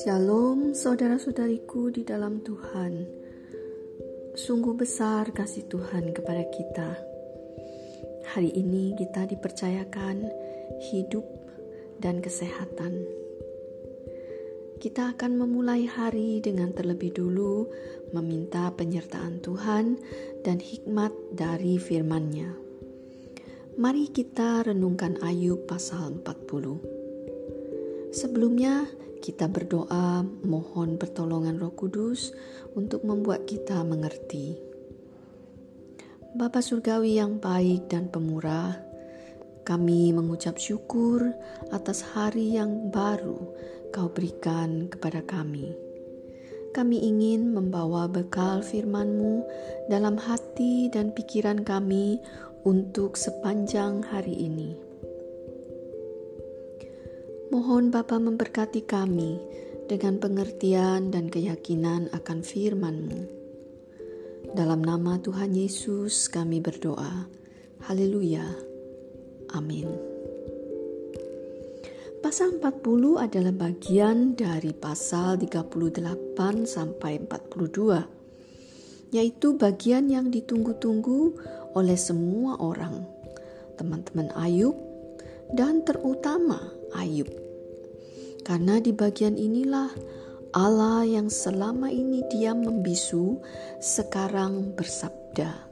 Shalom saudara-saudariku di dalam Tuhan. Sungguh besar kasih Tuhan kepada kita. Hari ini kita dipercayakan hidup dan kesehatan. Kita akan memulai hari dengan terlebih dulu Meminta penyertaan Tuhan dan hikmat dari firman-Nya Mari kita renungkan Ayub pasal 40 Sebelumnya kita berdoa mohon pertolongan Roh Kudus untuk membuat kita mengerti. Bapa Surgawi yang baik dan pemurah, kami mengucap syukur atas hari yang baru Kau berikan kepada kami. Kami ingin membawa bekal firman-Mu dalam hati dan pikiran kami untuk sepanjang hari ini. Mohon Bapa memberkati kami dengan pengertian dan keyakinan akan firman-Mu. Dalam nama Tuhan Yesus kami berdoa. Haleluya. Amin. Pasal 40 adalah bagian dari pasal 38 sampai 42, yaitu bagian yang ditunggu-tunggu oleh semua orang, teman-teman Ayub, dan terutama Ayub. Karena di bagian inilah Allah yang selama ini diam membisu sekarang bersabda.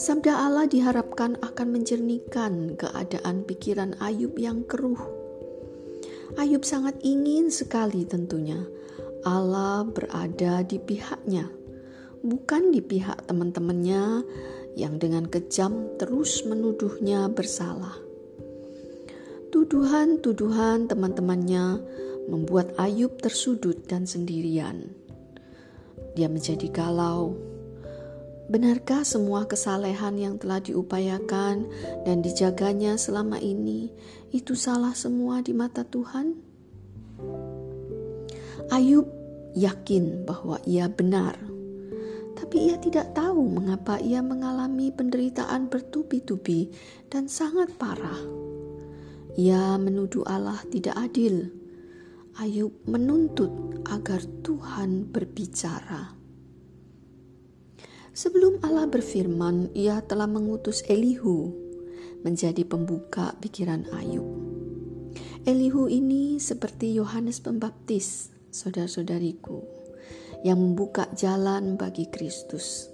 Sabda Allah diharapkan akan menjernihkan keadaan pikiran Ayub yang keruh. Ayub sangat ingin sekali tentunya Allah berada di pihaknya, bukan di pihak teman-temannya yang dengan kejam terus menuduhnya bersalah. Tuduhan-tuduhan teman-temannya membuat Ayub tersudut dan sendirian. Dia menjadi galau. Benarkah semua kesalehan yang telah diupayakan dan dijaganya selama ini itu salah semua di mata Tuhan? Ayub yakin bahwa ia benar, tapi ia tidak tahu mengapa ia mengalami penderitaan bertubi-tubi dan sangat parah. Ia menuduh Allah tidak adil. Ayub menuntut agar Tuhan berbicara. Sebelum Allah berfirman, Ia telah mengutus Elihu menjadi pembuka pikiran Ayub. Elihu ini seperti Yohanes Pembaptis, saudara-saudariku, yang membuka jalan bagi Kristus.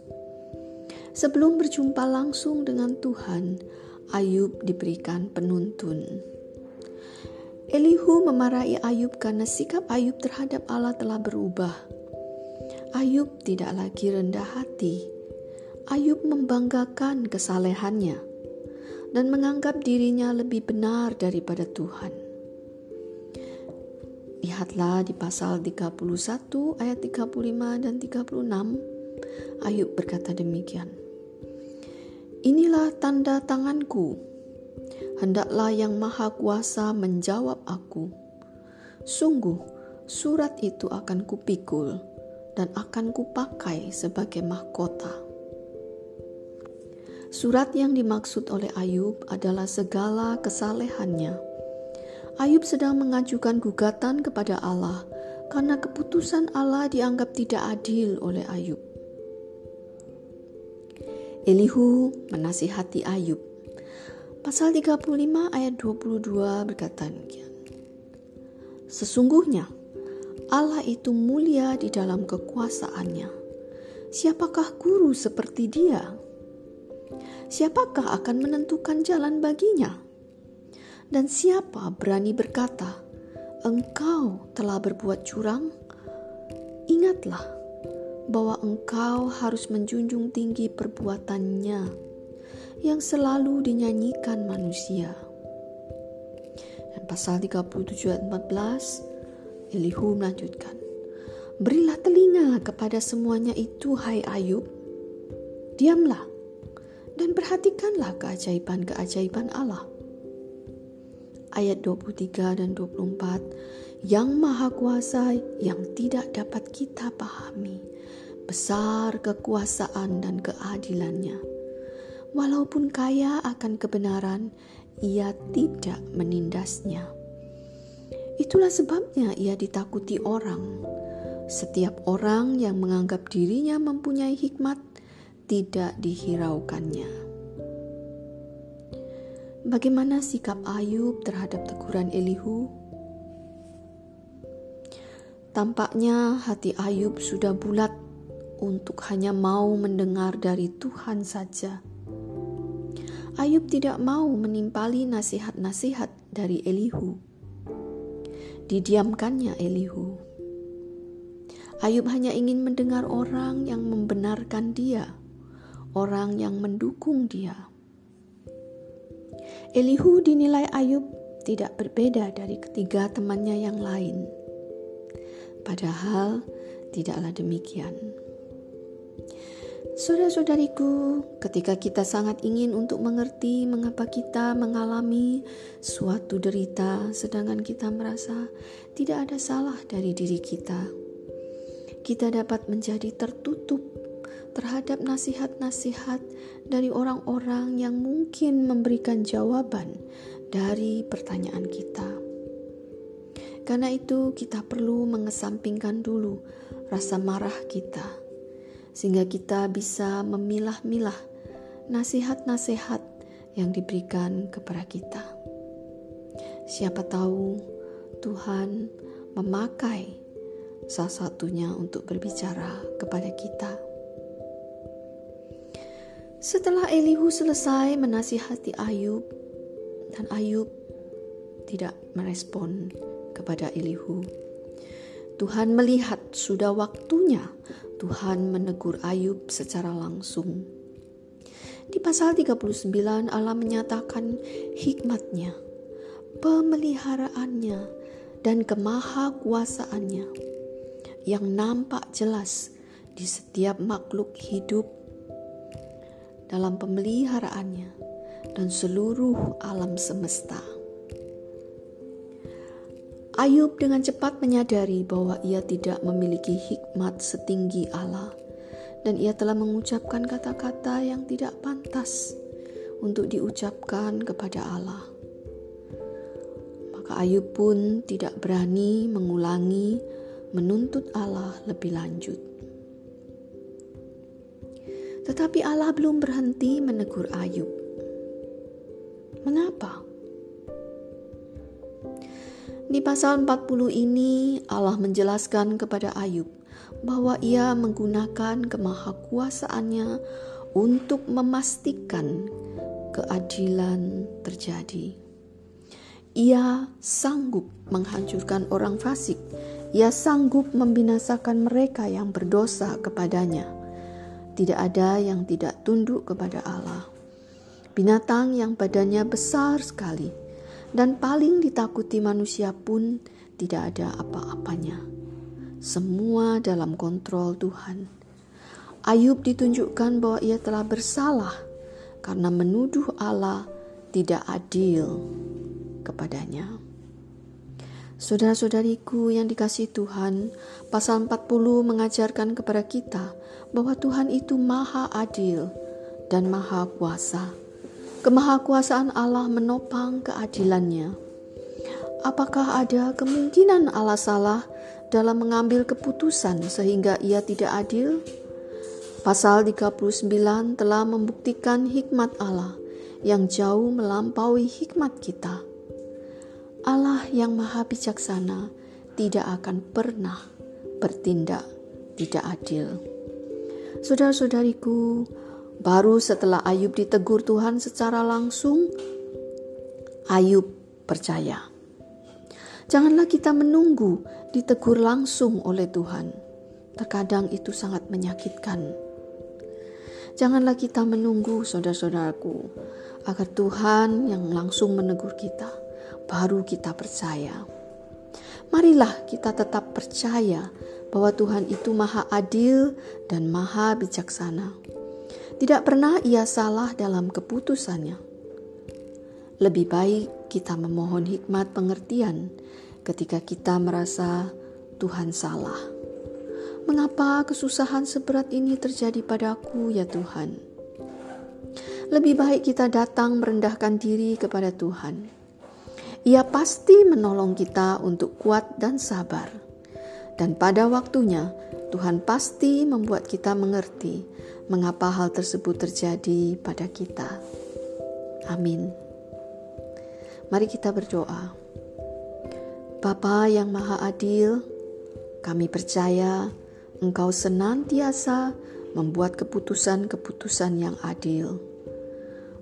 Sebelum berjumpa langsung dengan Tuhan, Ayub diberikan penuntun. Elihu memarahi Ayub karena sikap Ayub terhadap Allah telah berubah. Ayub tidak lagi rendah hati. Ayub membanggakan kesalehannya dan menganggap dirinya lebih benar daripada Tuhan. Lihatlah di pasal 31 ayat 35 dan 36 Ayub berkata demikian. Inilah tanda tanganku. Hendaklah yang maha kuasa menjawab aku. Sungguh, surat itu akan kupikul dan akan kupakai sebagai mahkota. Surat yang dimaksud oleh Ayub adalah segala kesalehannya. Ayub sedang mengajukan gugatan kepada Allah karena keputusan Allah dianggap tidak adil oleh Ayub. Elihu menasihati Ayub. Pasal 35 ayat 22 berkata demikian. Sesungguhnya Allah itu mulia di dalam kekuasaannya. Siapakah guru seperti dia? Siapakah akan menentukan jalan baginya? Dan siapa berani berkata, "Engkau telah berbuat curang"? Ingatlah, bahwa engkau harus menjunjung tinggi perbuatannya yang selalu dinyanyikan manusia. Dan pasal 37 ayat 14, Elihu melanjutkan, Berilah telinga kepada semuanya itu, hai Ayub. Diamlah dan perhatikanlah keajaiban-keajaiban Allah. Ayat 23 dan 24, yang maha kuasa yang tidak dapat kita pahami besar kekuasaan dan keadilannya. Walaupun kaya akan kebenaran, ia tidak menindasnya. Itulah sebabnya ia ditakuti orang. Setiap orang yang menganggap dirinya mempunyai hikmat tidak dihiraukannya. Bagaimana sikap Ayub terhadap teguran Elihu? Tampaknya hati Ayub sudah bulat untuk hanya mau mendengar dari Tuhan saja. Ayub tidak mau menimpali nasihat-nasihat dari Elihu didiamkannya Elihu. Ayub hanya ingin mendengar orang yang membenarkan dia, orang yang mendukung dia. Elihu dinilai Ayub tidak berbeda dari ketiga temannya yang lain. Padahal tidaklah demikian. Saudara-saudariku, ketika kita sangat ingin untuk mengerti mengapa kita mengalami suatu derita, sedangkan kita merasa tidak ada salah dari diri kita, kita dapat menjadi tertutup terhadap nasihat-nasihat dari orang-orang yang mungkin memberikan jawaban dari pertanyaan kita. Karena itu, kita perlu mengesampingkan dulu rasa marah kita sehingga kita bisa memilah-milah nasihat-nasihat yang diberikan kepada kita. Siapa tahu Tuhan memakai salah satunya untuk berbicara kepada kita. Setelah Elihu selesai menasihati Ayub, dan Ayub tidak merespon kepada Elihu. Tuhan melihat sudah waktunya Tuhan menegur Ayub secara langsung. Di pasal 39 Allah menyatakan hikmatnya, pemeliharaannya, dan kemahakuasaannya yang nampak jelas di setiap makhluk hidup dalam pemeliharaannya dan seluruh alam semesta. Ayub dengan cepat menyadari bahwa ia tidak memiliki hikmat setinggi Allah, dan ia telah mengucapkan kata-kata yang tidak pantas untuk diucapkan kepada Allah. Maka Ayub pun tidak berani mengulangi menuntut Allah lebih lanjut. Tetapi Allah belum berhenti menegur Ayub. Mengapa? Di pasal 40 ini Allah menjelaskan kepada Ayub bahwa ia menggunakan kemahakuasaannya untuk memastikan keadilan terjadi. Ia sanggup menghancurkan orang fasik. Ia sanggup membinasakan mereka yang berdosa kepadanya. Tidak ada yang tidak tunduk kepada Allah. Binatang yang badannya besar sekali dan paling ditakuti manusia pun tidak ada apa-apanya. Semua dalam kontrol Tuhan. Ayub ditunjukkan bahwa ia telah bersalah karena menuduh Allah tidak adil kepadanya. Saudara-saudariku yang dikasih Tuhan, pasal 40 mengajarkan kepada kita bahwa Tuhan itu maha adil dan maha kuasa Kemahakuasaan Allah menopang keadilannya. Apakah ada kemungkinan Allah salah dalam mengambil keputusan sehingga ia tidak adil? Pasal 39 telah membuktikan hikmat Allah yang jauh melampaui hikmat kita. Allah yang maha bijaksana tidak akan pernah bertindak tidak adil. Saudara-saudariku, Baru setelah Ayub ditegur Tuhan secara langsung, Ayub percaya. Janganlah kita menunggu ditegur langsung oleh Tuhan. Terkadang itu sangat menyakitkan. Janganlah kita menunggu, saudara-saudaraku, agar Tuhan yang langsung menegur kita, baru kita percaya. Marilah kita tetap percaya bahwa Tuhan itu maha adil dan maha bijaksana. Tidak pernah ia salah dalam keputusannya. Lebih baik kita memohon hikmat pengertian ketika kita merasa Tuhan salah. Mengapa kesusahan seberat ini terjadi padaku, ya Tuhan? lebih baik kita datang merendahkan diri kepada Tuhan. Ia pasti menolong kita untuk kuat dan sabar. Dan pada waktunya, Tuhan pasti membuat kita mengerti mengapa hal tersebut terjadi pada kita. Amin. Mari kita berdoa. Bapa yang Maha Adil, kami percaya Engkau senantiasa membuat keputusan-keputusan yang adil.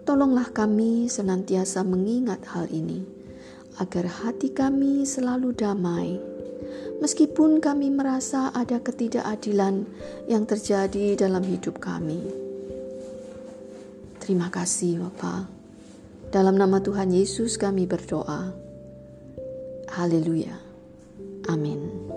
Tolonglah kami senantiasa mengingat hal ini, agar hati kami selalu damai. Meskipun kami merasa ada ketidakadilan yang terjadi dalam hidup kami. Terima kasih Bapa. Dalam nama Tuhan Yesus kami berdoa. Haleluya. Amin.